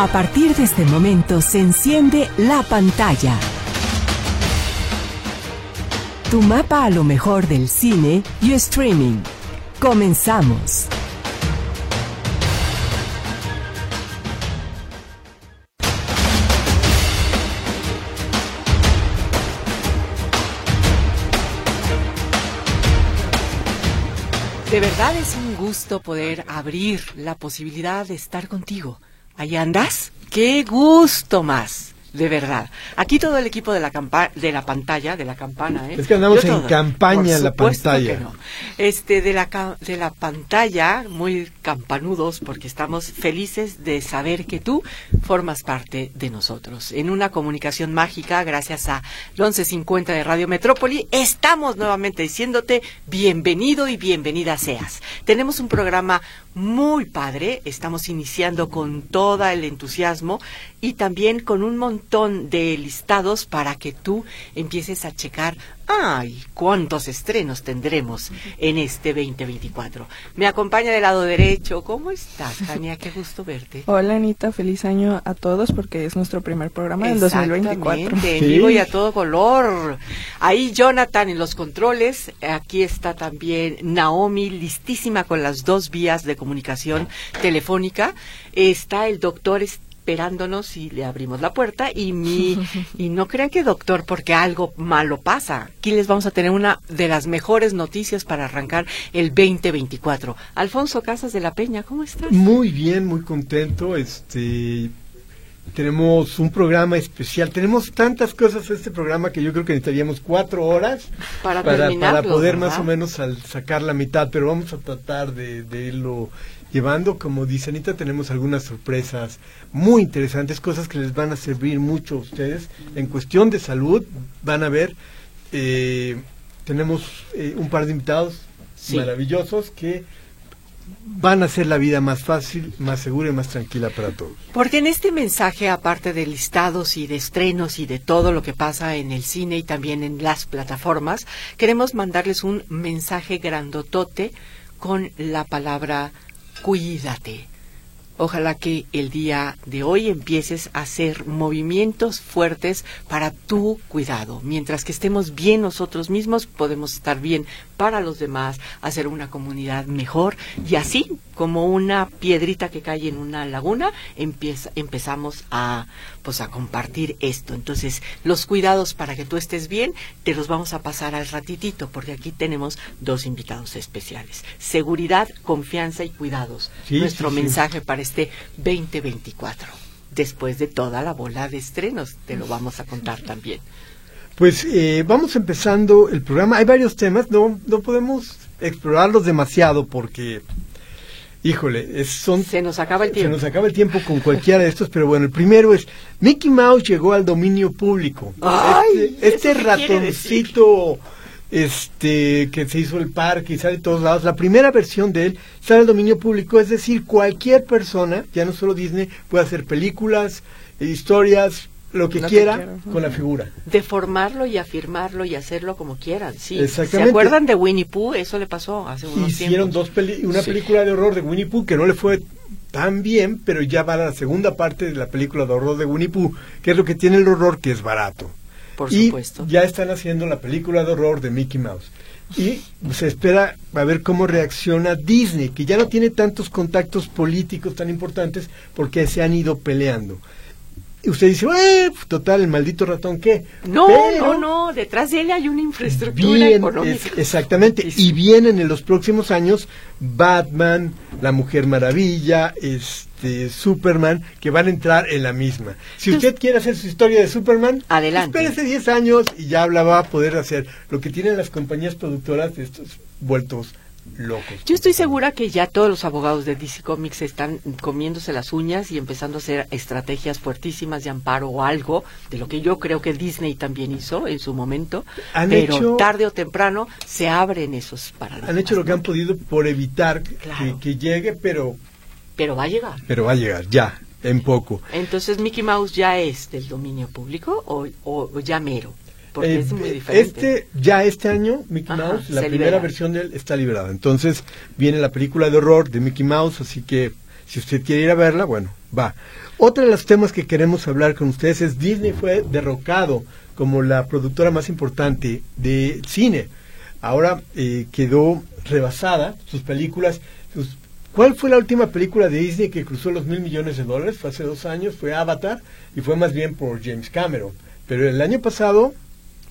A partir de este momento se enciende la pantalla. Tu mapa a lo mejor del cine y streaming. Comenzamos. De verdad es un gusto poder abrir la posibilidad de estar contigo. ¿Ahí andas? ¡Qué gusto más! De verdad. Aquí todo el equipo de la, de la pantalla, de la campana, ¿eh? Es que andamos en campaña en la pantalla. no. Este, de la, de la pantalla, muy campanudos, porque estamos felices de saber que tú formas parte de nosotros. En una comunicación mágica, gracias a 1150 de Radio Metrópoli, estamos nuevamente diciéndote bienvenido y bienvenida seas. Tenemos un programa muy padre, estamos iniciando con todo el entusiasmo y también con un montón de listados para que tú empieces a checar, ay, cuántos estrenos tendremos en este 2024. Me acompaña del lado derecho, ¿cómo estás, Tania? Qué gusto verte. Hola, Anita, feliz año a todos porque es nuestro primer programa del 2024. En vivo y a todo color. Ahí Jonathan en los controles, aquí está también Naomi, listísima con las dos vías de comunicación telefónica. Está el doctor esperándonos y le abrimos la puerta y mi y no crean que doctor porque algo malo pasa. Aquí les vamos a tener una de las mejores noticias para arrancar el 2024. Alfonso Casas de la Peña, ¿cómo estás? Muy bien, muy contento. Este tenemos un programa especial. Tenemos tantas cosas en este programa que yo creo que necesitaríamos cuatro horas para, para, poder más o menos al sacar la mitad, pero vamos a tratar de, de lo llevando, como dice Anita, tenemos algunas sorpresas muy interesantes, cosas que les van a servir mucho a ustedes. En cuestión de salud, van a ver, eh, tenemos eh, un par de invitados maravillosos que van a hacer la vida más fácil, más segura y más tranquila para todos. Porque en este mensaje, aparte de listados y de estrenos y de todo lo que pasa en el cine y también en las plataformas, queremos mandarles un mensaje grandotote con la palabra cuídate. Ojalá que el día de hoy empieces a hacer movimientos fuertes para tu cuidado. Mientras que estemos bien nosotros mismos, podemos estar bien para los demás, hacer una comunidad mejor y así como una piedrita que cae en una laguna, empieza, empezamos a pues a compartir esto. Entonces, los cuidados para que tú estés bien, te los vamos a pasar al ratitito, porque aquí tenemos dos invitados especiales. Seguridad, confianza y cuidados. Nuestro mensaje para este 2024. Después de toda la bola de estrenos, te lo vamos a contar también. Pues eh, vamos empezando el programa. Hay varios temas, no, no podemos explorarlos demasiado porque Híjole, son, se nos acaba el tiempo. Se nos acaba el tiempo con cualquiera de estos, pero bueno, el primero es Mickey Mouse llegó al dominio público. Ay, este, este ratoncito este que se hizo el parque y sale de todos lados, la primera versión de él sale al dominio público, es decir, cualquier persona, ya no solo Disney, puede hacer películas, historias, lo que, quiera con la figura. Deformarlo y afirmarlo y hacerlo como quieran, sí. Exactamente. ¿Se acuerdan de Winnie Pooh? Eso le pasó hace unos Hicieron dos una película de horror de Winnie Pooh que no le fue tan bien, pero ya va a la segunda parte de la película de horror de Winnie Pooh, que es lo que tiene el horror, que es barato. Por supuesto. ya están haciendo la película de horror de Mickey Mouse. Y se espera a ver cómo reacciona Disney, que ya no tiene tantos contactos políticos tan importantes porque se han ido peleando. Y usted dice, eh, total, el maldito ratón, ¿qué? No, no, no, detrás de él hay una infraestructura económica. exactamente, y vienen en los próximos años Batman, la Mujer Maravilla, este, Superman, que van a entrar en la misma. Si usted quiere hacer su historia de Superman, adelante. Espérese 10 años y ya la va a poder hacer. Lo que tienen las compañías productoras de estos vueltos yo estoy segura que ya todos los abogados de DC Comics están comiéndose las uñas y empezando a hacer estrategias fuertísimas de amparo o algo, de lo que yo creo que Disney también hizo en su momento, pero tarde o temprano se abren esos paradigmas. Han hecho lo que han podido por evitar que, llegue, pero... Pero va a llegar. Pero va a llegar, ya, en poco. Entonces, ¿Mickey Mouse ya es del dominio público o, o ya mero? Porque eh, es muy diferente. Este, ya este año, Mickey Mouse, la primera versión de él está liberada. Entonces viene la película de horror de Mickey Mouse, así que Si usted quiere ir a verla, bueno, va. Otro de los temas que queremos hablar con ustedes es Disney fue derrocado como la productora más importante de cine. Ahora eh, quedó rebasada sus películas. ¿Cuál fue la última película de Disney que cruzó los mil millones de dólares? Fue hace dos años, fue Avatar y fue más bien por James Cameron. Pero el año pasado,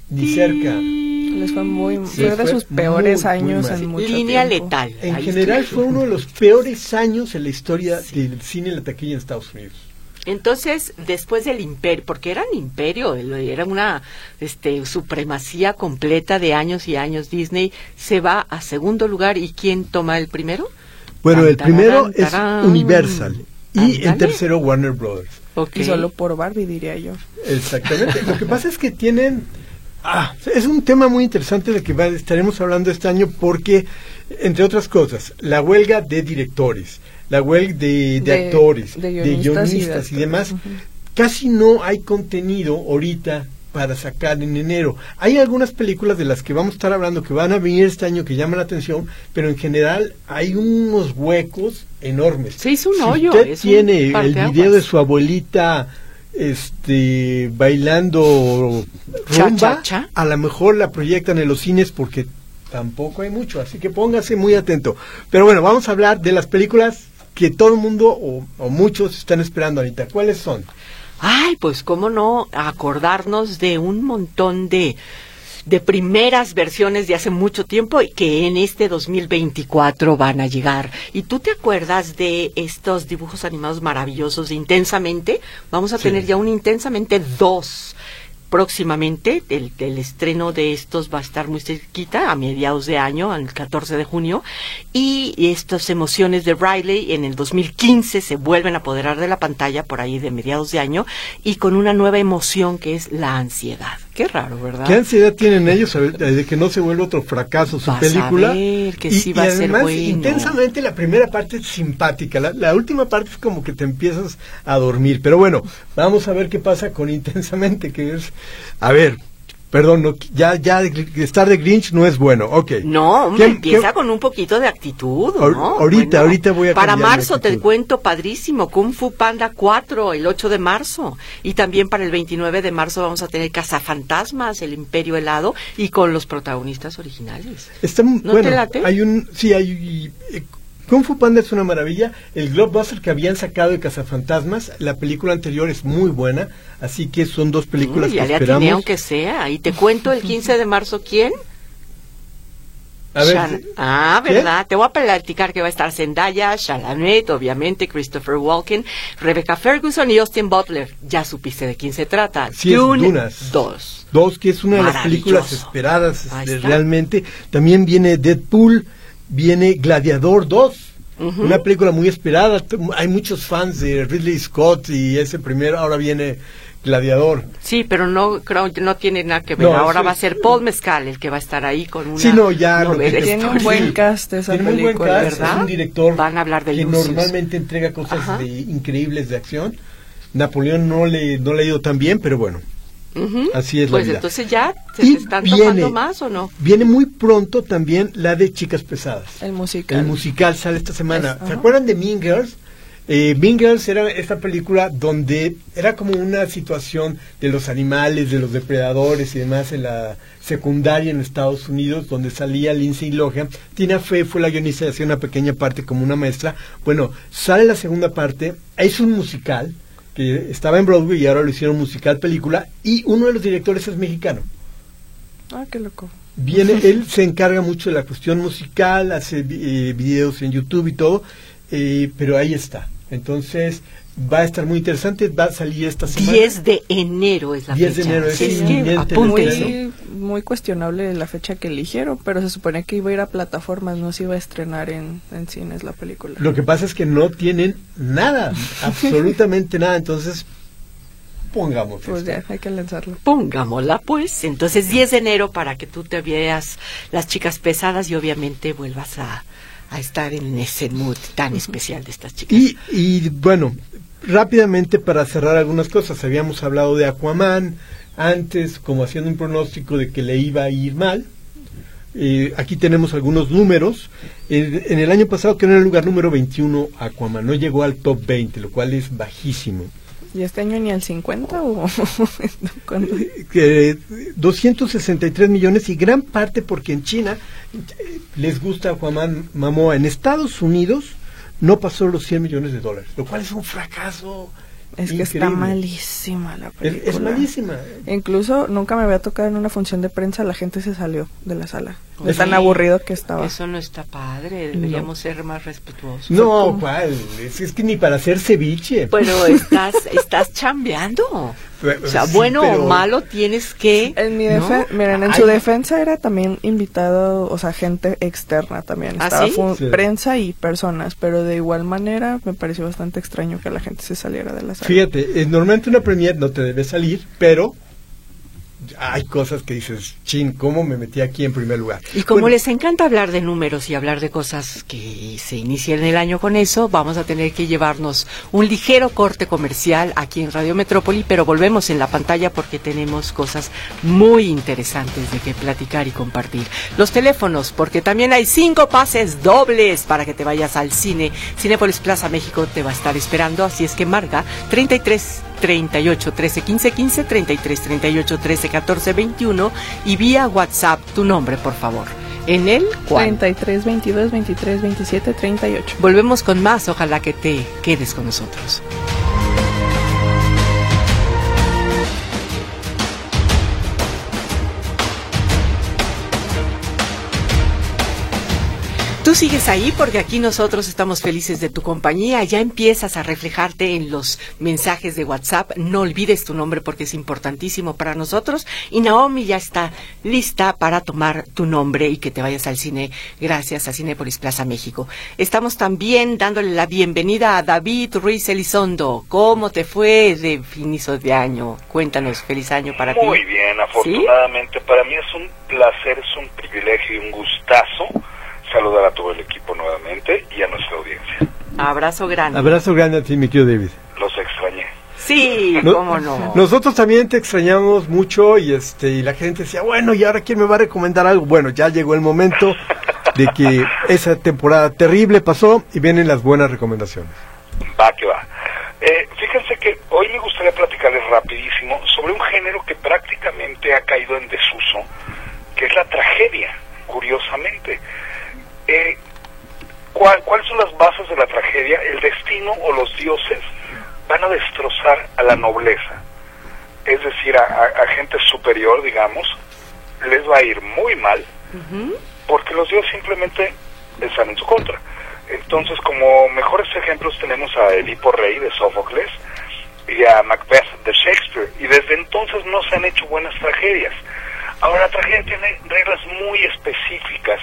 ni cerca. Les fue muy, fue de sus peores años en mucho Línea letal. En general fue uno de los peores años en la historia del cine en la taquilla en Estados Unidos. Entonces, después del imperio, porque era un imperio, era una este, supremacía completa de años y años, Disney se va a segundo lugar y ¿quién toma el primero? Bueno, el primero es Universal y el tercero Warner Brothers. Y solo por Barbie diría yo. Exactamente. Lo que pasa es que tienen Ah, es un tema muy interesante de que estaremos hablando este año porque, entre otras cosas, la huelga de directores, la huelga de, actores, de guionistas, y, demás, casi no hay contenido ahorita para sacar en enero. Hay algunas películas de las que vamos a estar hablando que van a venir este año que llaman la atención, pero en general hay unos huecos enormes. Se hizo un si hoyo. Usted tiene el video de su abuelita este bailando rumba, a lo mejor la proyectan en los cines porque tampoco hay mucho, así que póngase muy atento. Pero bueno, vamos a hablar de las películas que todo el mundo o, o muchos están esperando ahorita. ¿Cuáles son? Ay, pues cómo no acordarnos de un montón de de primeras versiones de hace mucho tiempo y que en este 2024 van a llegar. ¿Y tú te acuerdas de estos dibujos animados maravillosos de Intensamente? Vamos a tener ya un Intensamente 2 próximamente. El, estreno de estos va a estar muy cerquita, a mediados de año, el 14 de junio. Y estas emociones de Riley en el 2015 se vuelven a apoderar de la pantalla por ahí de mediados de año y con una nueva emoción que es la ansiedad. Qué raro, ¿verdad? ¿Qué ansiedad tienen ellos de que no se vuelva otro fracaso su película? que sí va a ser bueno. intensamente la primera parte es simpática, la, la última parte es como que te empiezas a dormir. Pero bueno, vamos a ver qué pasa con intensamente, que es, a ver, Perdón, ya, ya estar de Grinch no es bueno, ok. No, empieza con un poquito de actitud, ¿no? Ahorita, ahorita voy a Para marzo te cuento padrísimo, Kung Fu Panda 4, el 8 de marzo. Y también para el 29 de marzo vamos a tener Cazafantasmas, el Imperio Helado, y con los protagonistas originales. Está, ¿No te late? Hay un, sí, hay, eh, Kung Fu Panda es una maravilla. El Blockbuster que habían sacado de Cazafantasmas, la película anterior es muy buena, así que son dos películas que esperamos. Ya aunque sea. Y te cuento el 15 de marzo quién. A ver, ah, ¿verdad? Te voy a platicar que va a estar Zendaya, Chalamet, obviamente, Christopher Walken, Rebecca Ferguson y Austin Butler. Ya supiste de quién se trata. Sí, Dune Dunas. Dos. Dos, que es una de las películas esperadas este, realmente. También viene Deadpool viene Gladiador 2. Una película muy esperada. Hay muchos fans de Ridley Scott y ese primero, ahora viene Gladiador. Sí, pero no creo no tiene nada que ver. ahora va a ser Paul Mezcal el que va a estar ahí con una. Sí, no, ya. tiene un buen cast esa tiene película, buen cast, ¿verdad? Es un director Van a hablar de que normalmente entrega cosas de, increíbles de acción. Napoleón no le no le ha ido tan bien, pero bueno. Así es pues la vida. entonces ya se están tomando más o no. Viene muy pronto también la de Chicas Pesadas. El musical. El musical sale esta semana. ¿Se acuerdan de Mean Girls? Eh, mean Girls era esta película donde era como una situación de los animales, de los depredadores y demás en la secundaria en Estados Unidos, donde salía Lindsay Lohan. Tina Fey fue la guionista y hacía una pequeña parte como una maestra. Bueno, sale la segunda parte, es un musical que estaba en Broadway y ahora lo hicieron musical película y uno de los directores es mexicano. Ah, qué loco. Viene, él se encarga mucho de la cuestión musical, hace eh, videos en YouTube y todo, eh, pero ahí está. Entonces, va a estar muy interesante, va a salir esta semana. 10 de enero es la 10 de enero es, es muy, muy cuestionable la fecha que eligieron, pero se supone que iba a ir a plataformas, no se iba a estrenar en, en cines la película. Lo que pasa es que no tienen nada, absolutamente nada, entonces pongamos pues ya hay que lanzarlo. Pongámosla pues. Entonces 10 de enero para que tú te veas las chicas pesadas y obviamente vuelvas a, a estar en ese mood tan especial de estas chicas. y, y bueno rápidamente para cerrar algunas cosas habíamos hablado de Aquaman antes como haciendo un pronóstico de que le iba a ir mal. Eh, aquí tenemos algunos números. en el año pasado quedó en el lugar número 21 Aquaman, no llegó al top 20, lo cual es bajísimo. ¿Y este año ni al 50 o 263 millones y gran parte porque en China eh, les gusta Aquaman Mamoa. En Estados Unidos no pasó los 100 millones de dólares, lo cual es un fracaso es que está malísima la película. Es, malísima. Incluso nunca me había tocado en una función de prensa, la gente se salió de la sala. Es tan aburrido que estaba. Eso no está padre, deberíamos ser más respetuosos. No, ¿cuál? Es, que ni para hacer ceviche. Pero estás, estás chambeando. O sea, bueno o malo tienes que... En mi miren, en su defensa era también invitado, o sea, gente externa también. ¿Ah, Estaba prensa y personas, pero de igual manera me pareció bastante extraño que la gente se saliera de la sala. Fíjate, normalmente una premier no te debe salir, pero hay cosas que dices, chin, ¿cómo me metí aquí en primer lugar? Y como les encanta hablar de números y hablar de cosas que se inician el año con eso, vamos a tener que llevarnos un ligero corte comercial aquí en Radio Metrópoli, pero volvemos en la pantalla porque tenemos cosas muy interesantes de que platicar y compartir. Los teléfonos, porque también hay cinco pases dobles para que te vayas al cine. Cinepolis Plaza México te va a estar esperando, así es que marca 33 38 13 15 15 33 38 13 14 21 y vía WhatsApp tu nombre, por favor. En el 33 22 23 27 38. Volvemos con más, ojalá que te quedes con nosotros. Tú sigues ahí porque aquí nosotros estamos felices de tu compañía. Ya empiezas a reflejarte en los mensajes de WhatsApp. No olvides tu nombre porque es importantísimo para nosotros. Y Naomi ya está lista para tomar tu nombre y que te vayas al cine gracias a Cinepolis Plaza México. Estamos también dándole la bienvenida a David Ruiz Elizondo. ¿Cómo te fue de inicio de año? Cuéntanos, feliz año para ti. Muy bien, afortunadamente. Para mí es un placer, es un privilegio y un gustazo saludar a todo el equipo nuevamente y a nuestra audiencia. Abrazo grande. Abrazo grande a ti, mi querido David. Los extrañé. Sí, cómo no. Nosotros también te extrañamos mucho y este y la gente decía, bueno, ¿y ahora quién me va a recomendar algo? Bueno, ya llegó el momento de que esa temporada terrible pasó y vienen las buenas recomendaciones. Va que va. Eh, fíjense que hoy me gustaría platicarles rapidísimo sobre un género que prácticamente ha caído en desuso, que es la tragedia, curiosamente. Eh, ¿Cuáles son las bases de la tragedia? El destino o los dioses van a destrozar a la nobleza, es decir, a, gente superior, digamos, les va a ir muy mal, porque los dioses simplemente están en su contra. Entonces, como mejores ejemplos tenemos a Edipo Rey de Sófocles y a Macbeth de Shakespeare, y desde entonces no se han hecho buenas tragedias. Ahora, la tragedia tiene reglas muy específicas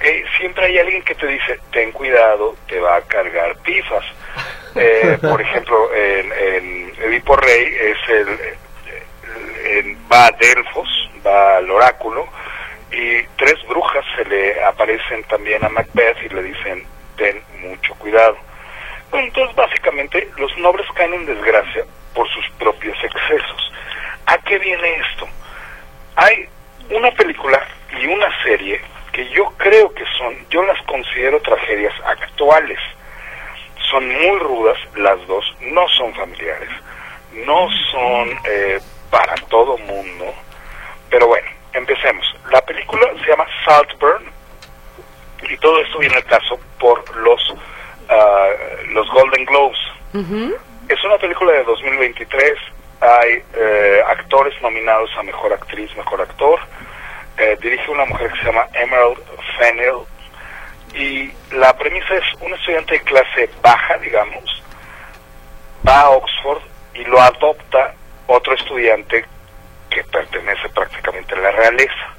eh, siempre hay alguien que te dice, ten cuidado, te va a cargar pifas. Eh, por ejemplo, en, en, Edipo Rey es el, va a Delfos, va al oráculo, y tres brujas se le aparecen también a Macbeth y le dicen, ten mucho cuidado. Entonces básicamente los nobles caen en desgracia por sus propios excesos. ¿A qué viene esto? Hay una película y una serie que yo creo que son, yo las considero tragedias actuales. Son muy rudas las dos, no son familiares, no son eh, para todo mundo. Pero bueno, empecemos. La película se llama Saltburn y todo esto viene al caso por los, ah, los Golden Globes. Es una película de 2023, hay eh, actores nominados a Mejor Actriz, Mejor Actor, eh, dirige una mujer que se llama Emerald Fennell y la premisa es un estudiante de clase baja, digamos, va a Oxford y lo adopta otro estudiante que pertenece prácticamente a la realeza.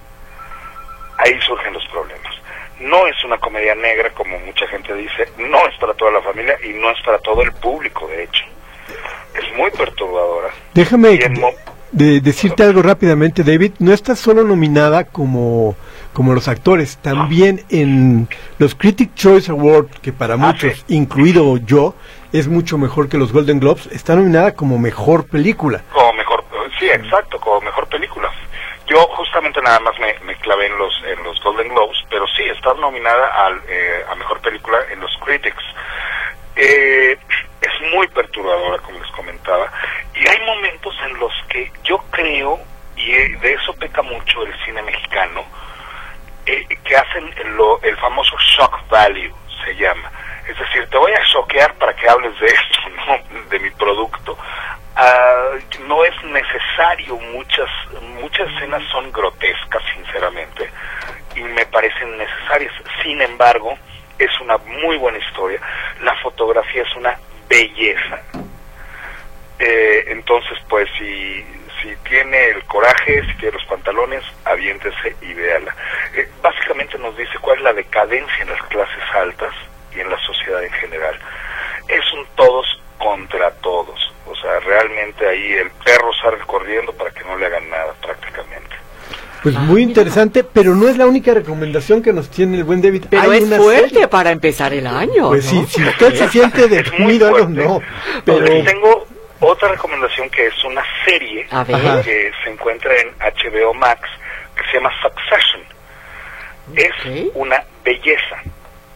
Ahí surgen los problemas. No es una comedia negra como mucha gente dice, no es para toda la familia y no es para todo el público, de hecho. Es muy perturbadora. Déjame de decirte algo rápidamente, David, no está solo nominada como, como los actores, también en los Critic Choice Awards, que para ah, muchos, incluido yo, es mucho mejor que los Golden Globes, está nominada como mejor película. Como mejor, sí, exacto, como mejor película. yo justamente nada más me, me, clavé en los en los Golden Globes, pero sí está nominada al, eh, a mejor película en los Critics. Eh, es muy perturbadora, como les comentaba, y hay momentos en los que yo creo, y de eso peca mucho el cine mexicano, eh, que hacen lo, el famoso shock value, se llama. Es decir, te voy a choquear para que hables de esto, ¿no? de mi producto. Uh, no es necesario, muchas, muchas escenas son grotescas, sinceramente, y me parecen necesarias. Sin embargo, es una muy buena historia. La fotografía es una belleza. Eh, entonces, pues, si, si tiene el coraje, si tiene los pantalones, aviéntese y véala. Eh, básicamente nos dice cuál es la decadencia en las clases altas y en la sociedad en general. Es un todos contra todos o sea, realmente ahí el perro sale corriendo para que no le hagan nada prácticamente. Pues muy interesante, pero no es la única recomendación que nos tiene el buen David. Pero es fuerte para empezar el año. Pues sí, si usted se siente deprimido, no. Pero tengo otra recomendación que es una serie que se encuentra en HBO Max que se llama Succession. Es una belleza.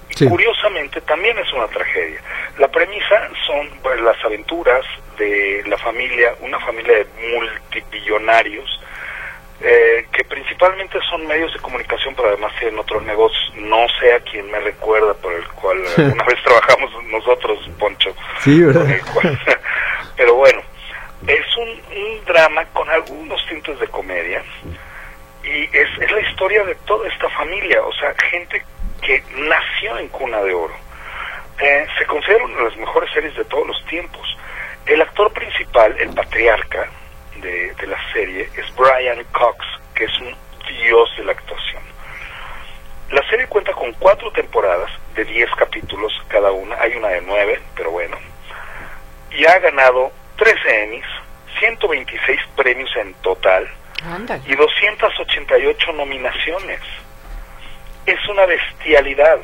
Y curiosamente también es una tragedia. La premisa son pues, las aventuras de la familia, una familia de multibillonarios, eh, que principalmente son medios de comunicación, pero además tienen otros negocios. No sé a quién me recuerda, por el cual una vez trabajamos nosotros, Poncho. Sí, ¿verdad? pero bueno, es un, un, drama con algunos tintes de comedia y es, es la historia de toda esta familia, o sea, gente que nació en cuna de oro. Eh, se considera una de las mejores series de todos los tiempos. El actor principal, el patriarca de, la serie, es Brian Cox, que es un dios de la actuación. La serie cuenta con cuatro temporadas de diez capítulos cada una, hay una de nueve, pero bueno, y ha ganado 13 Emmys, 126 premios en total y 288 nominaciones. Es una bestialidad.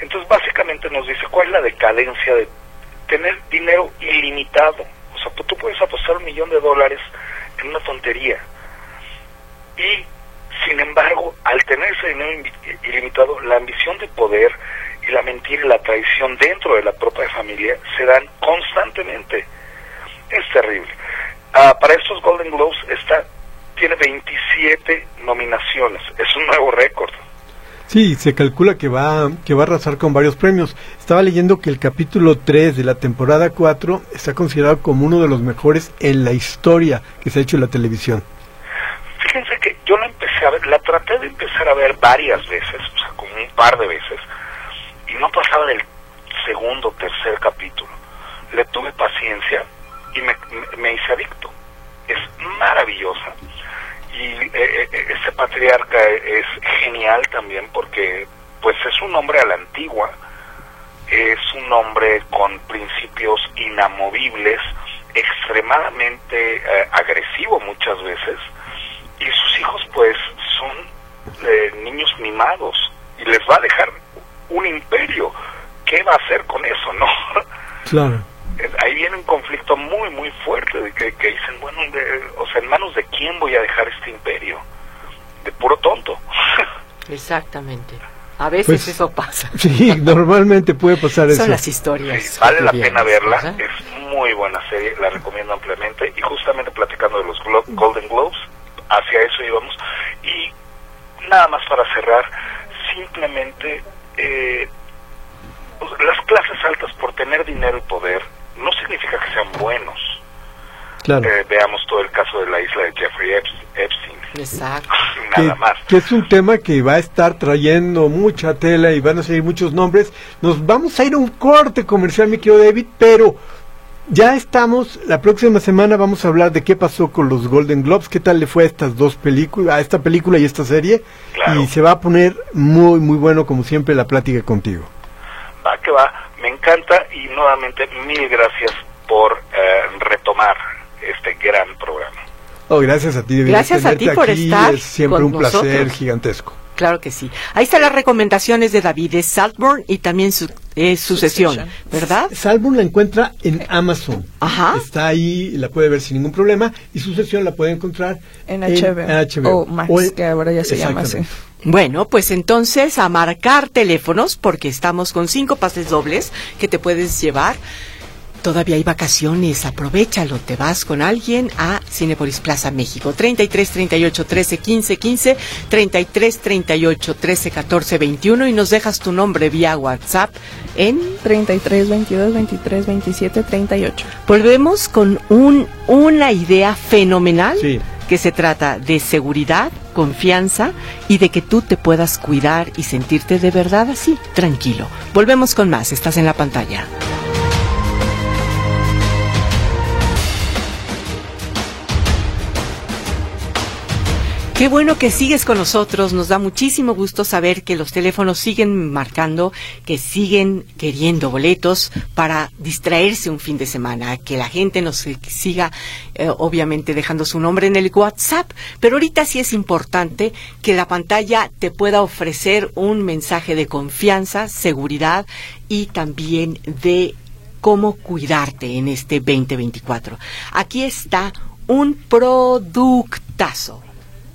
Entonces básicamente nos dice cuál es la decadencia de tener dinero ilimitado. Sea, tú puedes apostar un millón de dólares en una tontería. Y, sin embargo, al tener ese dinero ilimitado, la ambición de poder y la mentira y la traición dentro de la propia familia se dan constantemente. Es terrible. Ah, para estos Golden Globes está, tiene 27 nominaciones. Es un nuevo récord. Sí, se calcula que va, que va a arrasar con varios premios. Estaba leyendo que el capítulo 3 de la temporada 4 está considerado como uno de los mejores en la historia que se ha hecho en la televisión. Fíjense que yo la empecé a ver, la traté de empezar a ver varias veces, o sea, como un par de veces, y no pasaba del segundo, tercer capítulo. Le tuve paciencia y me, me hice adicto. Es maravillosa y eh, eh, ese patriarca es genial también porque pues es un hombre a la antigua, es un hombre con principios inamovibles, extremadamente eh, agresivo muchas veces, y sus hijos pues son niños mimados y les va a dejar un imperio. ¿Qué va a hacer con eso, no? Claro ahí viene un conflicto muy, muy fuerte de que, dicen, bueno, o sea, ¿en manos de quién voy a dejar este imperio? De puro tonto. Exactamente. A veces pues, eso pasa. Sí, normalmente puede pasar eso. Son las historias. vale la pena verla, es muy buena serie, la recomiendo ampliamente. Y justamente platicando de los Golden Globes, hacia eso íbamos. Y nada más para cerrar, simplemente eh, las clases altas por tener dinero y poder no significa que sean buenos. Eh, veamos todo el caso de la isla de Jeffrey Epstein. Exacto. Nada más. Que es un tema que va a estar trayendo mucha tela y van a salir muchos nombres. Nos vamos a ir a un corte comercial, mi querido David, pero ya estamos, la próxima semana vamos a hablar de qué pasó con los Golden Globes, qué tal le fue a estas dos películas, a esta película y esta serie. Y se va a poner muy, muy bueno, como siempre, la plática contigo. Va que va me encanta y nuevamente mil gracias por eh, retomar este gran programa. Oh, gracias a ti. Gracias a ti por estar. Es siempre un placer gigantesco. Claro que sí. Ahí están las recomendaciones de David Saltburn y también su es sucesión, ¿verdad? Salvo la encuentra en Amazon. Ajá. Está ahí, la puede ver sin ningún problema y sucesión la puede encontrar en, HBO. O Max, que ahora ya se llama así. Bueno, pues entonces a marcar teléfonos porque estamos con cinco pases dobles que te puedes llevar Todavía hay vacaciones, aprovechalo, te vas con alguien a Cinepolis Plaza México. 33 38 13 15 15, 33 38 13 14 21 y nos dejas tu nombre vía WhatsApp en 33 22 23 27 38. Volvemos con un, una idea fenomenal. que se trata de seguridad, confianza y de que tú te puedas cuidar y sentirte de verdad así, tranquilo. Volvemos con más, estás en la pantalla. Qué bueno que sigues con nosotros. Nos da muchísimo gusto saber que los teléfonos siguen marcando, que siguen queriendo boletos para distraerse un fin de semana, que la gente nos siga, eh, obviamente, dejando su nombre en el WhatsApp. Pero ahorita sí es importante que la pantalla te pueda ofrecer un mensaje de confianza, seguridad y también de cómo cuidarte en este 2024. Aquí está un productazo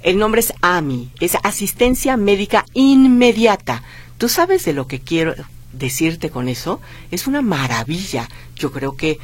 el nombre es AMI, es asistencia médica inmediata. ¿Tú sabes de lo que quiero decirte con eso? Es una maravilla. Yo creo que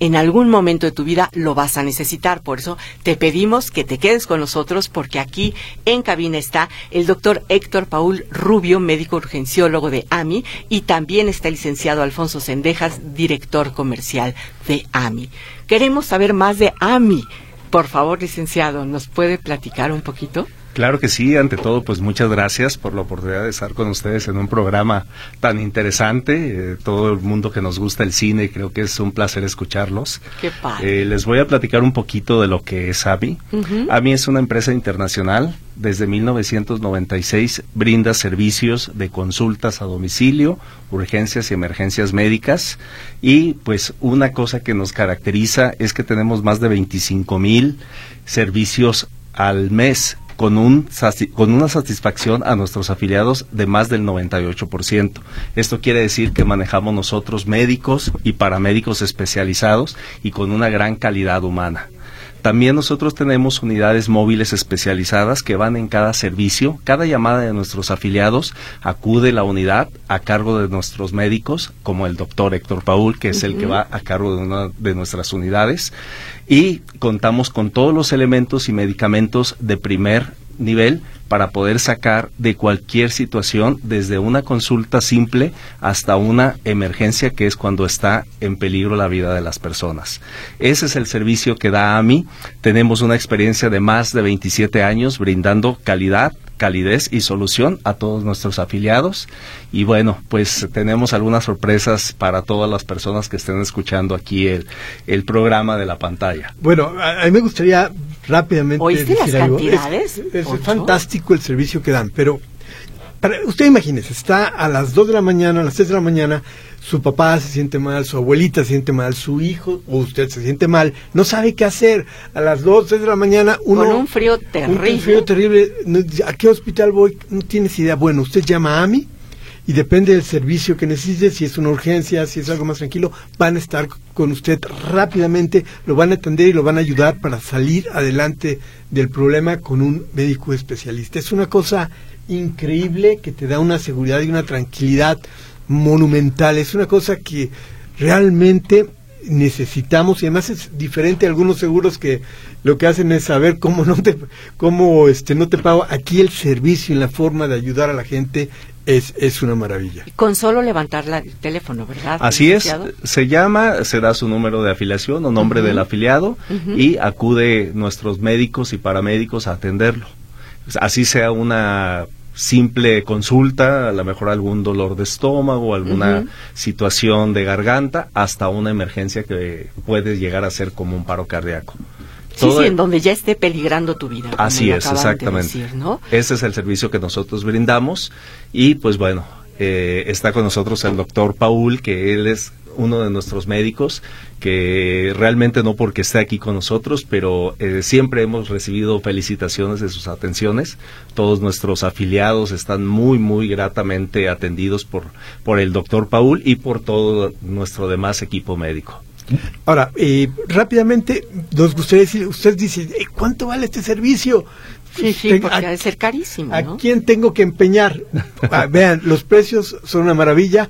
en algún momento de tu vida lo vas a necesitar. Por eso te pedimos que te quedes con nosotros porque aquí en cabina está el doctor Héctor Paul Rubio, médico urgenciólogo de AMI, y también está el licenciado Alfonso Sendejas, director comercial de AMI. Queremos saber más de AMI. Por favor, licenciado, ¿nos puede platicar un poquito? Claro que sí, ante todo, pues muchas gracias por la oportunidad de estar con ustedes en un programa tan interesante. Eh, todo el mundo que nos gusta el cine, creo que es un placer escucharlos. Qué padre. Eh, les voy a platicar un poquito de lo que es AMI. AMI es una empresa internacional. Desde 1996 brinda servicios de consultas a domicilio, urgencias y emergencias médicas. Y pues una cosa que nos caracteriza es que tenemos más de 25 mil servicios al mes con, un, con una satisfacción a nuestros afiliados de más del 98%. Esto quiere decir que manejamos nosotros médicos y paramédicos especializados y con una gran calidad humana. También nosotros tenemos unidades móviles especializadas que van en cada servicio. Cada llamada de nuestros afiliados acude la unidad a cargo de nuestros médicos, como el doctor Héctor Paul, que es el que va a cargo de una de nuestras unidades. Y contamos con todos los elementos y medicamentos de primer nivel para poder sacar de cualquier situación, desde una consulta simple hasta una emergencia que es cuando está en peligro la vida de las personas. Ese es el servicio que da AMI. Tenemos una experiencia de más de 27 años brindando calidad, calidez y solución a todos nuestros afiliados. Y bueno, pues tenemos algunas sorpresas para todas las personas que estén escuchando aquí el, el programa de la pantalla. Bueno, a, mí me gustaría rápidamente ¿Oíste las cantidades? Es, fantástico el servicio que dan, pero para, usted imagínese, está a las 2 de la mañana, a las 3 de la mañana, su papá se siente mal, su abuelita se siente mal, su hijo o usted se siente mal, no sabe qué hacer. A las 2, 3 de la mañana, uno... Con un frío terrible. Un frío terrible. ¿A qué hospital voy? No tienes idea. Bueno, usted llama a mí y depende del servicio que necesite, si es una urgencia, si es algo más tranquilo, van a estar con usted rápidamente, lo van a atender y lo van a ayudar para salir adelante del problema con un médico especialista. Es una cosa increíble que te da una seguridad y una tranquilidad monumental. Es una cosa que realmente necesitamos y además es diferente a algunos seguros que lo que hacen es saber cómo no te cómo este no te pago aquí el servicio y la forma de ayudar a la gente es, es una maravilla. Con solo levantar el teléfono, ¿verdad? Así es, se llama, se da su número de afiliación o nombre del afiliado y acude nuestros médicos y paramédicos a atenderlo. Así sea una simple consulta, a lo mejor algún dolor de estómago, alguna situación de garganta, hasta una emergencia que puede llegar a ser como un paro cardíaco. Sí, sí, en donde ya esté peligrando tu vida. Así es, exactamente. Ese es el servicio que nosotros brindamos y pues bueno, eh, está con nosotros el doctor Paul, que él es uno de nuestros médicos que realmente no porque esté aquí con nosotros, pero eh, siempre hemos recibido felicitaciones de sus atenciones. Todos nuestros afiliados están muy, muy gratamente atendidos por, por el doctor Paul y por todo nuestro demás equipo médico. Ahora, eh, rápidamente, nos gustaría decir, usted dice, eh, ¿cuánto vale este servicio? Sí, sí, porque debe ser carísimo. ¿A quién tengo que empeñar? Ah, vean, los precios son una maravilla.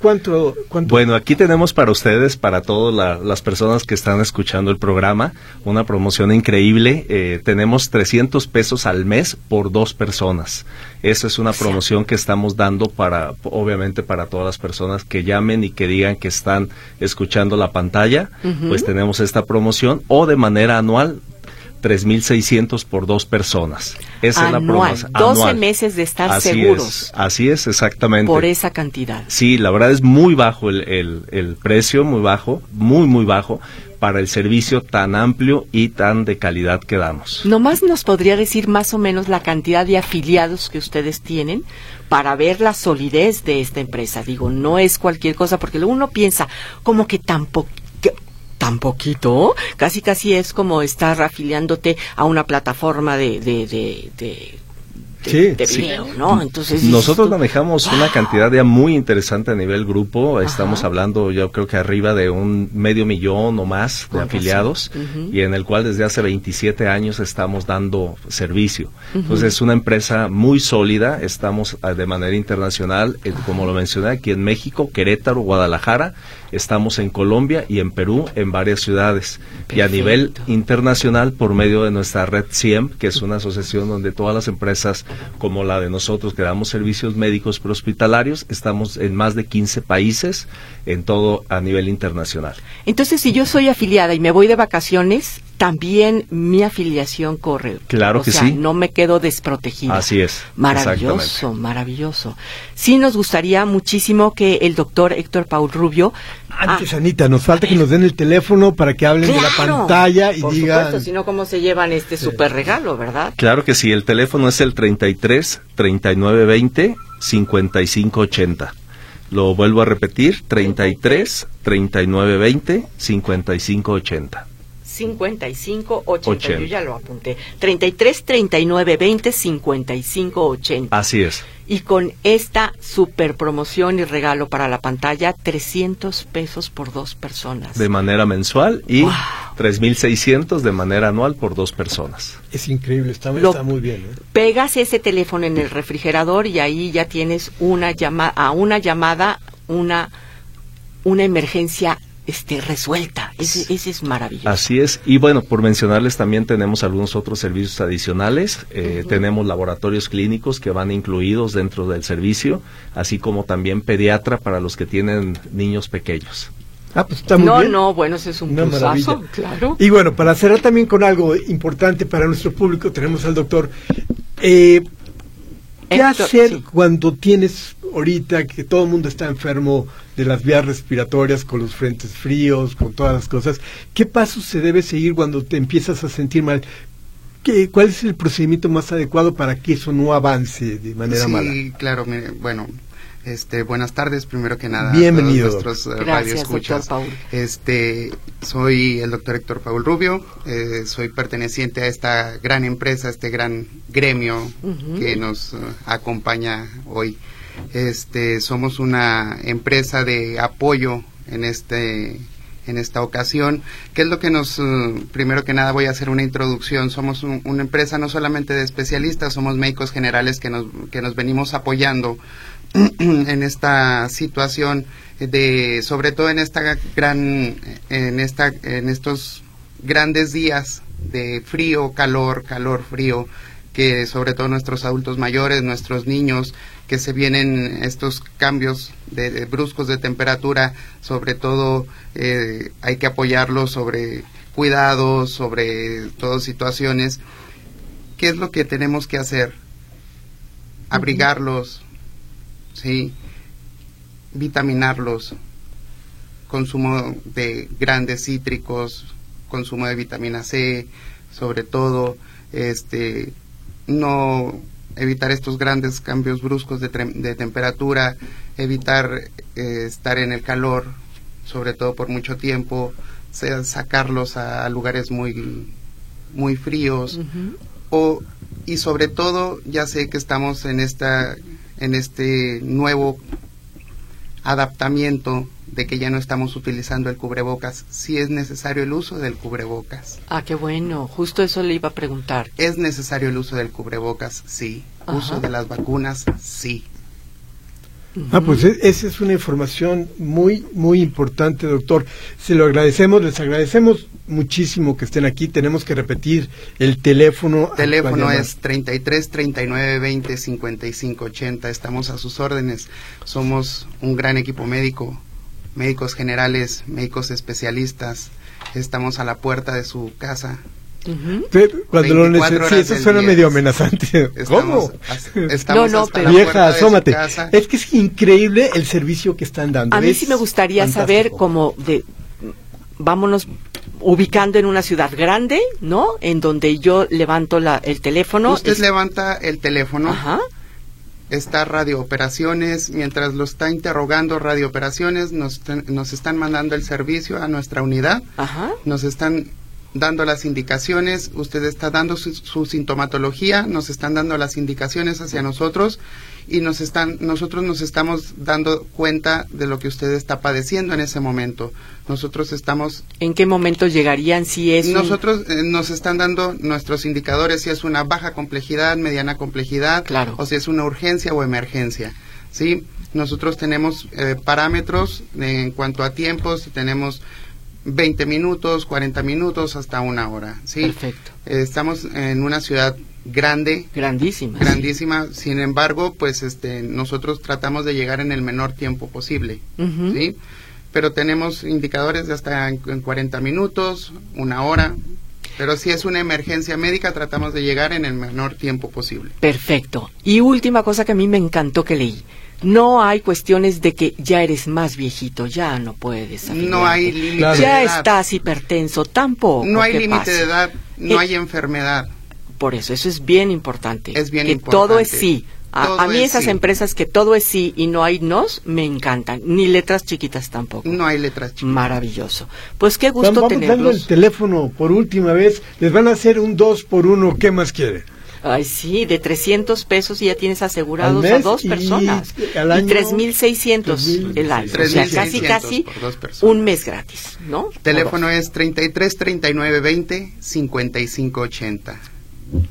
¿Cuánto, Bueno, aquí tenemos para ustedes, para todas las personas que están escuchando el programa, una promoción increíble. Eh, tenemos 300 pesos al mes por dos personas. Esa es una promoción que estamos dando para, obviamente, para todas las personas que llamen y que digan que están escuchando la pantalla. Pues tenemos esta promoción o de manera anual 3.600 por dos personas. Esa es la promoción. 12 meses de estar seguros. así es, exactamente. Por esa cantidad. Sí, la verdad es muy bajo el, el, precio, muy bajo, muy, muy bajo para el servicio tan amplio y tan de calidad que damos. ¿Nomás nos podría decir más o menos la cantidad de afiliados que ustedes tienen para ver la solidez de esta empresa? Digo, no es cualquier cosa, porque uno piensa como que tampoco tan poquito, casi casi es como estar afiliándote a una plataforma de, de, de, sí, ¿no? Entonces nosotros manejamos una cantidad ya muy interesante a nivel grupo. Estamos hablando, yo creo que arriba de un medio millón o más de afiliados y en el cual desde hace 27 años estamos dando servicio. Entonces es una empresa muy sólida. Estamos ah, de manera internacional, eh, como lo mencioné, aquí en México, Querétaro, Guadalajara. Estamos en Colombia y en Perú, en varias ciudades. Y a nivel internacional, por medio de nuestra red CIEM, que es una asociación donde todas las empresas como la de nosotros que damos servicios médicos prehospitalarios. Estamos en más de 15 países, en todo a nivel internacional. Entonces, si yo soy afiliada y me voy de vacaciones, también mi afiliación corre. Claro que sí. No me quedo desprotegida. Así es. Maravilloso, maravilloso. Sí nos gustaría muchísimo que el doctor Héctor Paul Rubio antes, Anita, nos falta que nos den el teléfono para que hablen de la pantalla y por digan. Supuesto, si ¿cómo se llevan este super regalo, verdad? Claro que sí, el teléfono es el 33 39 20 55 80. Lo vuelvo a repetir, 33 39 20 55 80. 55 80. Yo ya lo apunté. 33 39 20 55 80. Así es. Y con esta super promoción y regalo para la pantalla, 300 pesos por dos personas. De manera mensual y 3.600 de manera anual por dos personas. Es increíble, está, está muy bien. ¿eh? Pegas ese teléfono en el refrigerador y ahí ya tienes una llamada, a una llamada, una, una emergencia esté resuelta. Ese, es maravilloso. Así es. Y bueno, por mencionarles también tenemos algunos otros servicios adicionales. Eh, tenemos laboratorios clínicos que van incluidos dentro del servicio, así como también pediatra para los que tienen niños pequeños. Ah, pues está muy no, bien. No, bueno, ese es un plusazo, claro. Y bueno, para cerrar también con algo importante para nuestro público, tenemos al doctor. Eh, ¿Qué hacer cuando tienes ahorita que todo el mundo está enfermo de las vías respiratorias con los frentes fríos, con todas las cosas? ¿Qué pasos se debe seguir cuando te empiezas a sentir mal? ¿Qué, ¿Cuál es el procedimiento más adecuado para que eso no avance de manera mala? Sí, claro, bueno, este, buenas tardes, primero que nada. Bienvenido. A nuestros eh, Gracias, Doctor Paul. Este, soy el doctor Héctor Paul Rubio, eh, soy perteneciente a esta gran empresa, este gran gremio que nos eh, acompaña hoy. Este, somos una empresa de apoyo en este en esta ocasión. ¿Qué es lo que nos, primero que nada voy a hacer una introducción? Somos una empresa no solamente de especialistas, somos médicos generales que nos, que nos venimos apoyando en esta situación de sobre todo en esta gran en esta en estos grandes días de frío calor calor frío que sobre todo nuestros adultos mayores nuestros niños que se vienen estos cambios de, bruscos de temperatura sobre todo eh, hay que apoyarlos sobre cuidados sobre todas situaciones. Qué es lo que tenemos que hacer abrigarlos ¿sí? vitaminarlos, consumo de grandes cítricos, consumo de vitamina C, sobre todo, este, no evitar estos grandes cambios bruscos de, temperatura, evitar eh, estar en el calor, sobre todo por mucho tiempo, sea sacarlos a lugares muy, muy fríos, o, y sobre todo, ya sé que estamos en, esta, en este nuevo adaptamiento de que ya no estamos utilizando el cubrebocas, si es necesario el uso del cubrebocas. Ah, qué bueno, justo eso le iba a preguntar. ¿Es necesario el uso del cubrebocas? Sí. ¿Uso de las vacunas? Sí. Ah, pues esa es una información muy, muy importante, doctor. Se lo agradecemos, les agradecemos muchísimo que estén aquí. Tenemos que repetir el teléfono. El teléfono es 33 39 20 55 80. Estamos a sus órdenes. Somos un gran equipo médico, médicos generales, médicos especialistas. Estamos a la puerta de su casa cuando lo necesitas, eso suena medio amenazante. ¿Cómo? no, no, pero vieja, asómate. Es que es increíble el servicio que están dando. A mí sí me gustaría saber cómo de vámonos ubicando en una ciudad grande, ¿no? En donde yo levanto la, el teléfono. Usted levanta el teléfono. Ajá. Está Radio Operaciones, mientras lo está interrogando Radio Operaciones, nos, nos están mandando el servicio a nuestra unidad. Ajá. Nos están dando las indicaciones, usted está dando su, sintomatología, nos están dando las indicaciones hacia nosotros y nos están, nosotros nos estamos dando cuenta de lo que usted está padeciendo en ese momento. Nosotros estamos... ¿En qué momento llegarían si es... Nosotros eh, nos están dando nuestros indicadores si es una baja complejidad, mediana complejidad, claro. o si es una urgencia o emergencia. ¿sí? Nosotros tenemos eh, parámetros en cuanto a tiempos, tenemos 20 minutos, 40 minutos, hasta una hora. ¿sí? Perfecto. estamos en una ciudad grande. Grandísima. Grandísima. Sin embargo, pues este, nosotros tratamos de llegar en el menor tiempo posible. ¿sí? Pero tenemos indicadores de hasta en, 40 minutos, una hora. Pero si es una emergencia médica, tratamos de llegar en el menor tiempo posible. Perfecto. Y última cosa que a mí me encantó que leí no hay cuestiones de que ya eres más viejito, ya no puedes. No hay límite. Ya estás hipertenso, tampoco. No hay límite de edad, no hay enfermedad. Por eso, eso es bien importante. Es bien que importante. todo es sí. A, mí esas empresas que todo es sí y no hay nos, me encantan. Ni letras chiquitas tampoco. No hay letras chiquitas. Maravilloso. Pues qué gusto Vamos dando el teléfono por última vez. Les van a hacer un dos por uno. ¿Qué más quiere? Ay, sí, de 300 pesos y ya tienes asegurados a dos personas. Y, y 3.600 el año. o sea, casi, casi un mes gratis, ¿no? Teléfono es 33 39 20 55 80.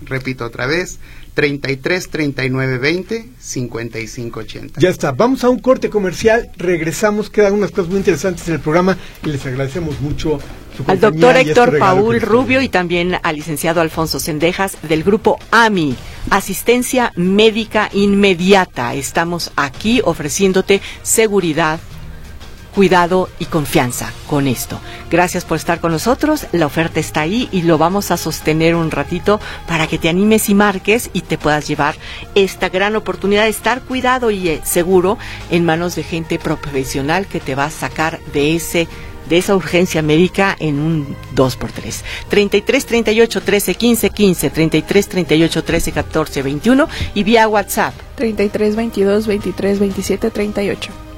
Repito otra vez, 33 39 20 55 80. Ya está, vamos a un corte comercial, regresamos, quedan unas cosas muy interesantes en el programa y les agradecemos mucho al doctor Héctor Paul Rubio y también al licenciado Alfonso Sendejas del grupo AMI, Asistencia Médica Inmediata. Estamos aquí ofreciéndote seguridad, cuidado y confianza con esto. Gracias por estar con nosotros. La oferta está ahí y lo vamos a sostener un ratito para que te animes y marques y te puedas llevar esta gran oportunidad de estar cuidado y eh, seguro en manos de gente profesional que te va a sacar de ese de esa urgencia médica en un 2x3. 33 38 13 15 15, 33 38 13 14 21 y vía WhatsApp. 33 22 23 27 38.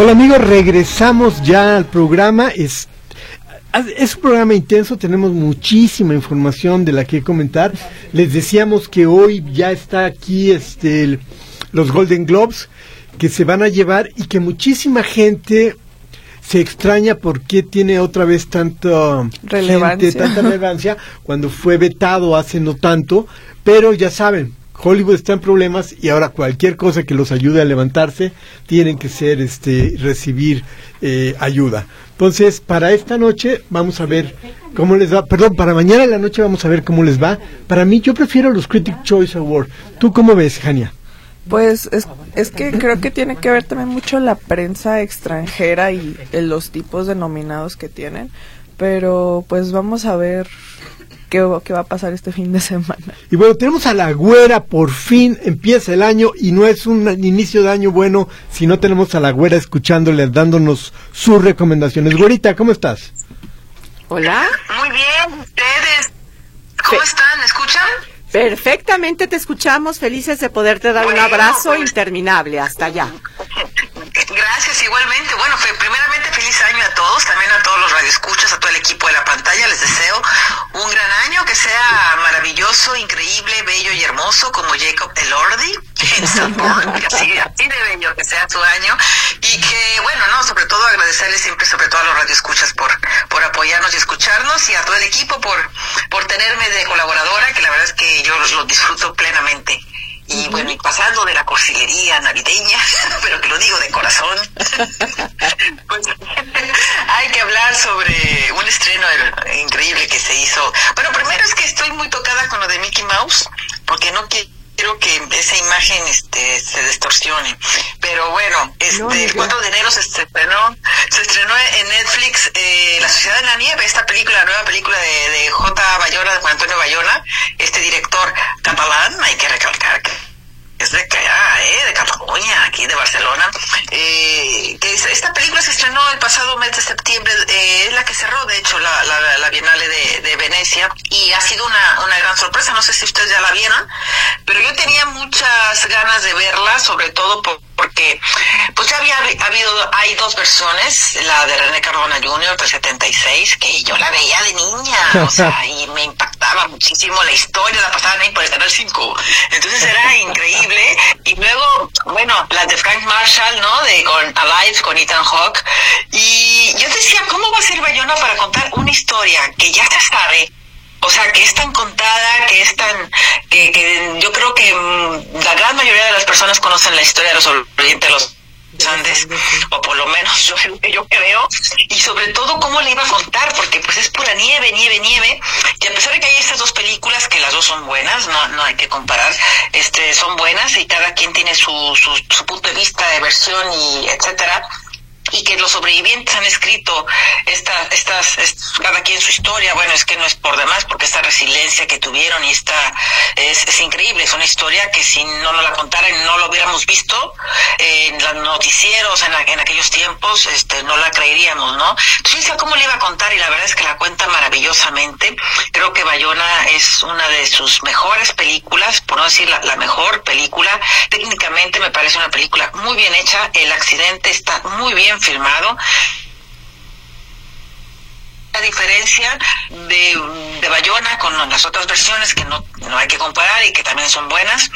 Hola amigos, regresamos ya al programa. Es, es un programa intenso, tenemos muchísima información de la que comentar. Les decíamos que hoy ya está aquí este, los Golden Globes que se van a llevar y que muchísima gente se extraña por qué tiene otra vez tanta relevancia. tanta relevancia cuando fue vetado hace no tanto, pero ya saben, Hollywood está en problemas y ahora cualquier cosa que los ayude a levantarse tienen que ser, este, recibir eh, ayuda. Entonces, para esta noche vamos a ver cómo les va. Perdón, para mañana en la noche vamos a ver cómo les va. Para mí, yo prefiero los Critic Choice Awards. ¿Tú cómo ves, Jania? Pues es, es que creo que tiene que ver también mucho la prensa extranjera y los tipos de nominados que tienen. Pero pues vamos a ver qué, qué, va a pasar este fin de semana. Y bueno, tenemos a la güera, por fin empieza el año y no es un inicio de año bueno si no tenemos a la güera escuchándole, dándonos sus recomendaciones. Güerita, ¿cómo estás? Hola. Muy bien, ustedes. ¿Cómo están? ¿Me escuchan? Perfectamente te escuchamos, felices de poderte dar un abrazo pues, interminable. Hasta allá. Gracias, igualmente. Bueno, primeramente feliz año a todos, también a todos los radioescuchas, a todo el equipo de la pantalla. Les deseo un gran año, que sea maravilloso, increíble, bello y hermoso, como Jacob Elordi en Sanborn, así, así de bello que sea su año. Y que, bueno, no, sobre todo agradecerles siempre, sobre todo a los radioescuchas por, por apoyarnos y escucharnos y a todo el equipo por, por tenerme de colaboradora, que la verdad es que yo lo disfruto plenamente. Y bueno, y pasando de la cursilería navideña, pero que lo digo de corazón, pues, hay que hablar sobre un estreno increíble que se hizo. Bueno, primero es que estoy muy tocada con lo de Mickey Mouse, porque no quiero que esa imagen este se distorsione. Pero bueno, este el 4 de enero se estrenó, se estrenó en Netflix eh, La Sociedad de la Nieve, esta película, la nueva película de, de J. Bayona, de Juan Antonio Bayona, este director catalán, hay que recalcar que es de acá, ¿eh? de Cataluña, aquí de Barcelona. Eh, que esta película se estrenó el pasado mes de septiembre, eh, es la que cerró, de hecho, la, la, la Bienal de, de, Venecia, y ha sido una, una gran sorpresa. No sé si ustedes ya la vieron, pero yo tenía muchas ganas de verla, sobre todo por porque pues ya había habido, hay dos versiones, la de René Cardona Jr. de 76, que yo la veía de niña, o sea, y me impactaba muchísimo la historia, la pasaban ahí por el Canal 5, entonces era increíble, y luego, bueno, la de Frank Marshall, ¿no?, de con Alive, con Ethan Hawke, y yo decía, ¿cómo va a ser Bayona para contar una historia que ya se sabe, o sea, que es tan contada, que es tan, que, que yo creo que mm, la gran mayoría de las personas conocen la historia de los sobrevivientes de los Andes, o por lo menos yo, yo creo, y sobre todo cómo le iba a contar, porque pues es pura nieve, nieve, nieve, y a pesar de que hay estas dos películas, que las dos son buenas, no, no hay que comparar, este, son buenas y cada quien tiene su, su, su punto de vista de versión y etcétera, y que los sobrevivientes han escrito esta, estas, cada quien su historia, bueno, es que no es por demás, porque esta resiliencia que tuvieron y esta es, es increíble, es una historia que si no nos la contaran, no lo hubiéramos visto en los noticieros en, en aquellos tiempos, este, no la creeríamos, ¿no? Entonces, ¿cómo le iba a contar? Y la verdad es que la cuenta maravillosamente. Creo que Bayona es una de sus mejores películas, por no decir la, la mejor película. Técnicamente me parece una película muy bien hecha, el accidente está muy bien filmado la diferencia de, de Bayona con las otras versiones que no, no hay que comparar y que también son buenas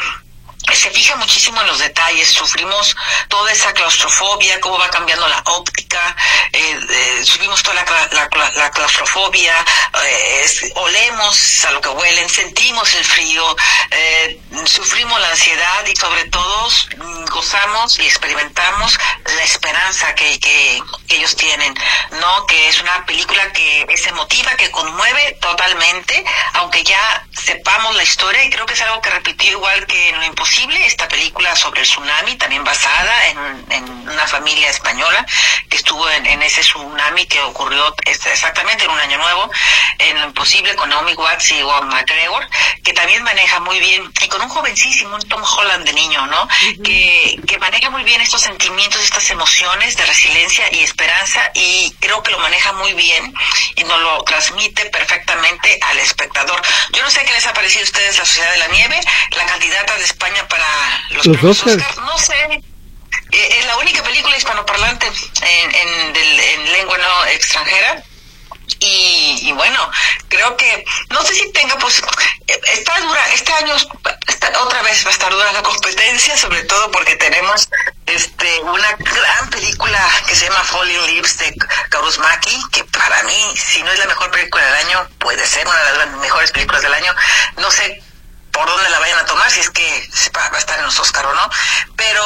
se fija muchísimo en los detalles, sufrimos toda esa claustrofobia, cómo va cambiando la óptica, eh, eh, sufrimos toda la, claustrofobia, eh, olemos a lo que huelen, sentimos el frío, sufrimos la ansiedad y sobre todo mm, gozamos y experimentamos la esperanza que, que, ellos tienen, ¿no? Que es una película que es emotiva, que conmueve totalmente, aunque ya sepamos la historia y creo que es algo que repitió igual que en lo imposible esta película sobre el tsunami, también basada en, en una familia española que estuvo en, en, ese tsunami que ocurrió exactamente en un año nuevo, en Lo Imposible con Naomi Watts y Juan McGregor, que también maneja muy bien, y con un jovencísimo, un Tom Holland de niño, ¿no? que, que maneja muy bien estos sentimientos, estas emociones de resiliencia y esperanza, y creo que lo maneja muy bien y nos lo transmite perfectamente al espectador. Yo no sé qué les ha parecido a ustedes La Sociedad de la Nieve, la candidata de España para los, los No sé, eh, es la única película hispanoparlante en, en, en lengua no extranjera. Y, bueno, creo que, no sé si tenga, pues, está dura, este año otra vez va a estar dura la competencia, sobre todo porque tenemos este una gran película que se llama Falling Leaves de Maki que para mí, si no es la mejor película del año, puede ser una de las mejores películas del año. No sé por dónde la vayan a tomar, si es que va a estar en los Oscar o no, pero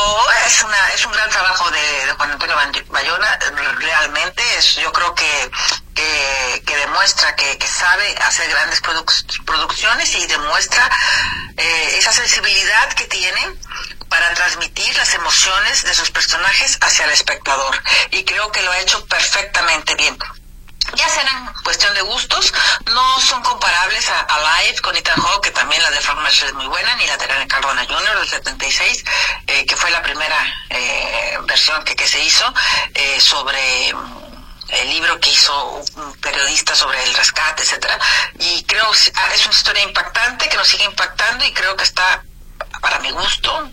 es una es un gran trabajo de, Juan Antonio Bayona, realmente es, yo creo que que, demuestra que, sabe hacer grandes producciones y demuestra eh, esa sensibilidad que tiene para transmitir las emociones de sus personajes hacia el espectador. Y creo que lo ha hecho perfectamente bien. Ya serán cuestión de gustos, no son comparables a, Live con Ethan Hawke, que también la de Frank Marshall es muy buena, ni la de René Cardona Jr. del 76, eh, que fue la primera eh, versión que, que se hizo eh, sobre el libro que hizo un periodista sobre el rescate, etcétera, y creo es una historia impactante que nos sigue impactando y creo que está para mi gusto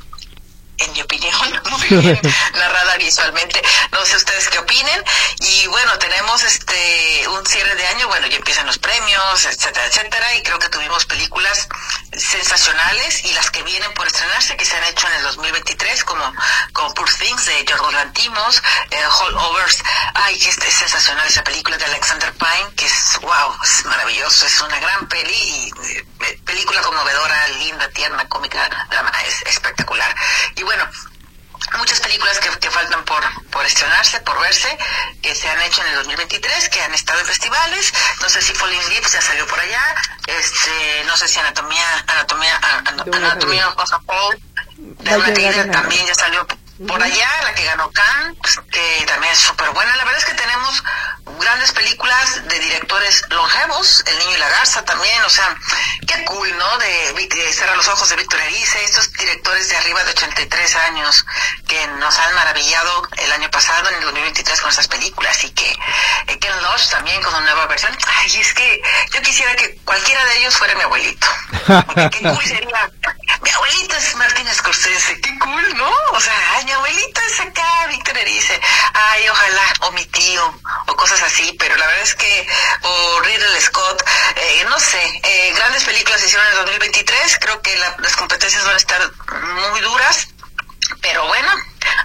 en mi opinión, muy bien narrada visualmente. No sé ustedes qué opinen. Y bueno, tenemos este un cierre de año, bueno, ya empiezan los premios, etcétera, etcétera, y creo que tuvimos películas sensacionales y las que vienen por estrenarse, que se han hecho en el 2023, como, como Poor Things de Yorgos Lantimos, eh, Holdovers, ay, que es, sensacional esa película de Alexander Pine, que es, wow, es maravilloso, es una gran peli y eh, película conmovedora, linda, tierna, cómica, drama, es espectacular. Y bueno, muchas películas que, que, faltan por, por estrenarse, por verse, que se han hecho en el 2023, que han estado en festivales. No sé si Falling Lips ya salió por allá. Este, no sé si Anatomía, Anatomía, Anatomía of a Fall, también ya salió por allá, la que ganó Khan, pues, que también es súper buena. La verdad es que tenemos grandes películas de directores longevos, El Niño y la Garza también, o sea, qué cool, ¿no? De, Cerrar los Ojos de Víctor Erice, estos directores de arriba de 83 años que nos han maravillado el año pasado, en el 2023, con estas películas, y que eh, Ken Loach también con una nueva versión. Ay, es que yo quisiera que cualquiera de ellos fuera mi abuelito. Porque qué cool sería. Mi abuelito es Martín Scorsese, qué cool, ¿no? O sea, mi abuelito es acá, Víctor dice, ay, ojalá, o mi tío, o cosas así, pero la verdad es que, o Riddle Scott, eh, no sé, eh, grandes películas se hicieron en el 2023, creo que las competencias van a estar muy duras, pero bueno,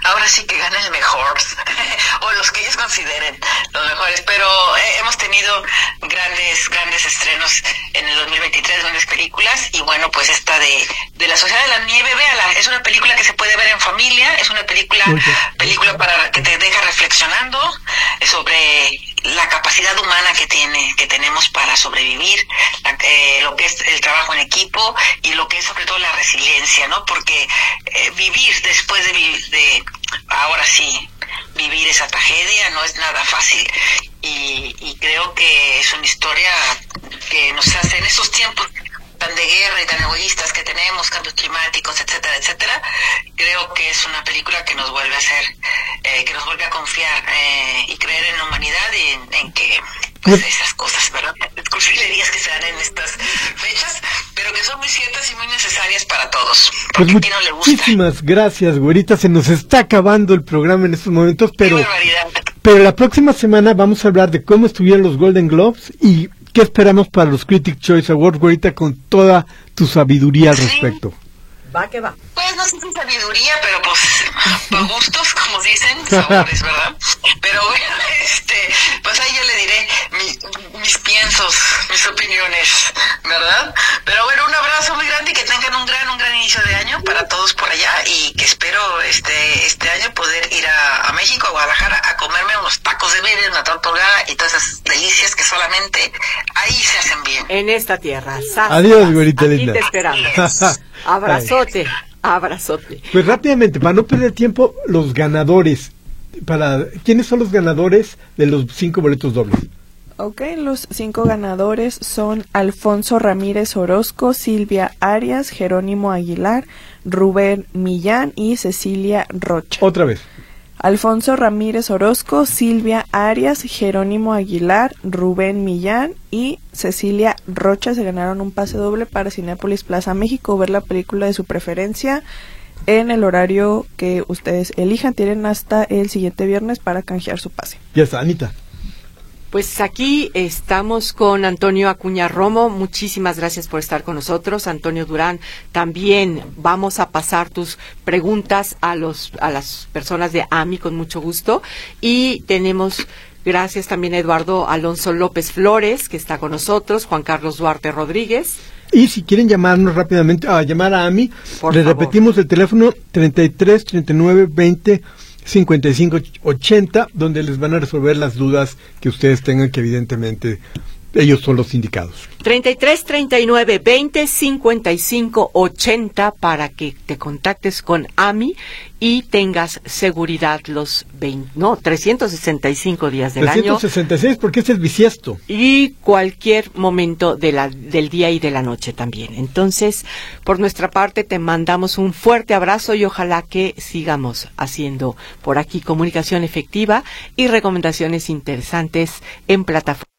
ahora sí que gana el mejor, o los que ellos consideren los mejores, pero eh, hemos tenido grandes, grandes estrenos en el 2023, grandes películas, y bueno, pues esta de, de La Sociedad de la Nieve, véala, es una película que se puede ver en familia, es una película, película para que te deja reflexionando sobre la capacidad humana que tiene que tenemos para sobrevivir eh, lo que es el trabajo en equipo y lo que es sobre todo la resiliencia no porque eh, vivir después de, de ahora sí vivir esa tragedia no es nada fácil y, y creo que es una historia que nos hace en esos tiempos tan de guerra y tan egoístas que tenemos, cambios climáticos, etcétera, etcétera, creo que es una película que nos vuelve a hacer, eh, que nos vuelve a confiar eh, y creer en la humanidad y en, que pues, esas cosas, ¿verdad? Cursilerías que se dan en estas fechas, pero que son muy ciertas y muy necesarias para todos. Porque pues, no le gusta. Muchísimas gracias, güerita. Se nos está acabando el programa en estos momentos, pero, pero la próxima semana vamos a hablar de cómo estuvieron los Golden Globes y ¿Qué esperamos para los Critic Choice Awards, ahorita con toda tu sabiduría al respecto? Va que va. Pues no sé si sabiduría, pero pues por gustos, como dicen, sabores, ¿verdad? Pero bueno, este, pues ahí yo le diré mis piensos, mis opiniones, ¿verdad? Pero bueno, un abrazo muy grande y que tengan un gran, un gran inicio de año para todos por allá y que espero este, este año poder ir a, México, a Guadalajara, a comerme unos tacos de verde, una torta y todas esas delicias que solamente ahí se hacen bien. En esta tierra. Adiós, güerita linda. te esperamos. Abrazote, abrazote. Pues rápidamente, para no perder tiempo, los ganadores. Para, ¿Quiénes son los ganadores de los cinco boletos dobles? Ok, los cinco ganadores son Alfonso Ramírez Orozco, Silvia Arias, Jerónimo Aguilar, Rubén Millán y Cecilia Rocha. Otra vez. Alfonso Ramírez Orozco, Silvia Arias, Jerónimo Aguilar, Rubén Millán y Cecilia Rocha se ganaron un pase doble para Cinépolis Plaza México, ver la película de su preferencia en el horario que ustedes elijan. Tienen hasta el siguiente viernes para canjear su pase. Ya está, Anita. Pues aquí estamos con Antonio Acuña Romo. Muchísimas gracias por estar con nosotros. Antonio Durán, también vamos a pasar tus preguntas a, los, a las personas de AMI con mucho gusto. Y tenemos Gracias también a Eduardo Alonso López Flores, que está con nosotros, Juan Carlos Duarte Rodríguez. Y si quieren llamarnos rápidamente, a llamar a AMI, les repetimos el teléfono 33 39 20 55 80, donde les van a resolver las dudas que ustedes tengan que evidentemente ellos son los indicados. 33 39 20 55 80 para que te contactes con AMI y tengas seguridad los 20, no, 365 días del año. 366 porque es el bisiesto. Y cualquier momento de la, del día y de la noche también. Entonces, por nuestra parte te mandamos un fuerte abrazo y ojalá que sigamos haciendo por aquí comunicación efectiva y recomendaciones interesantes en plataforma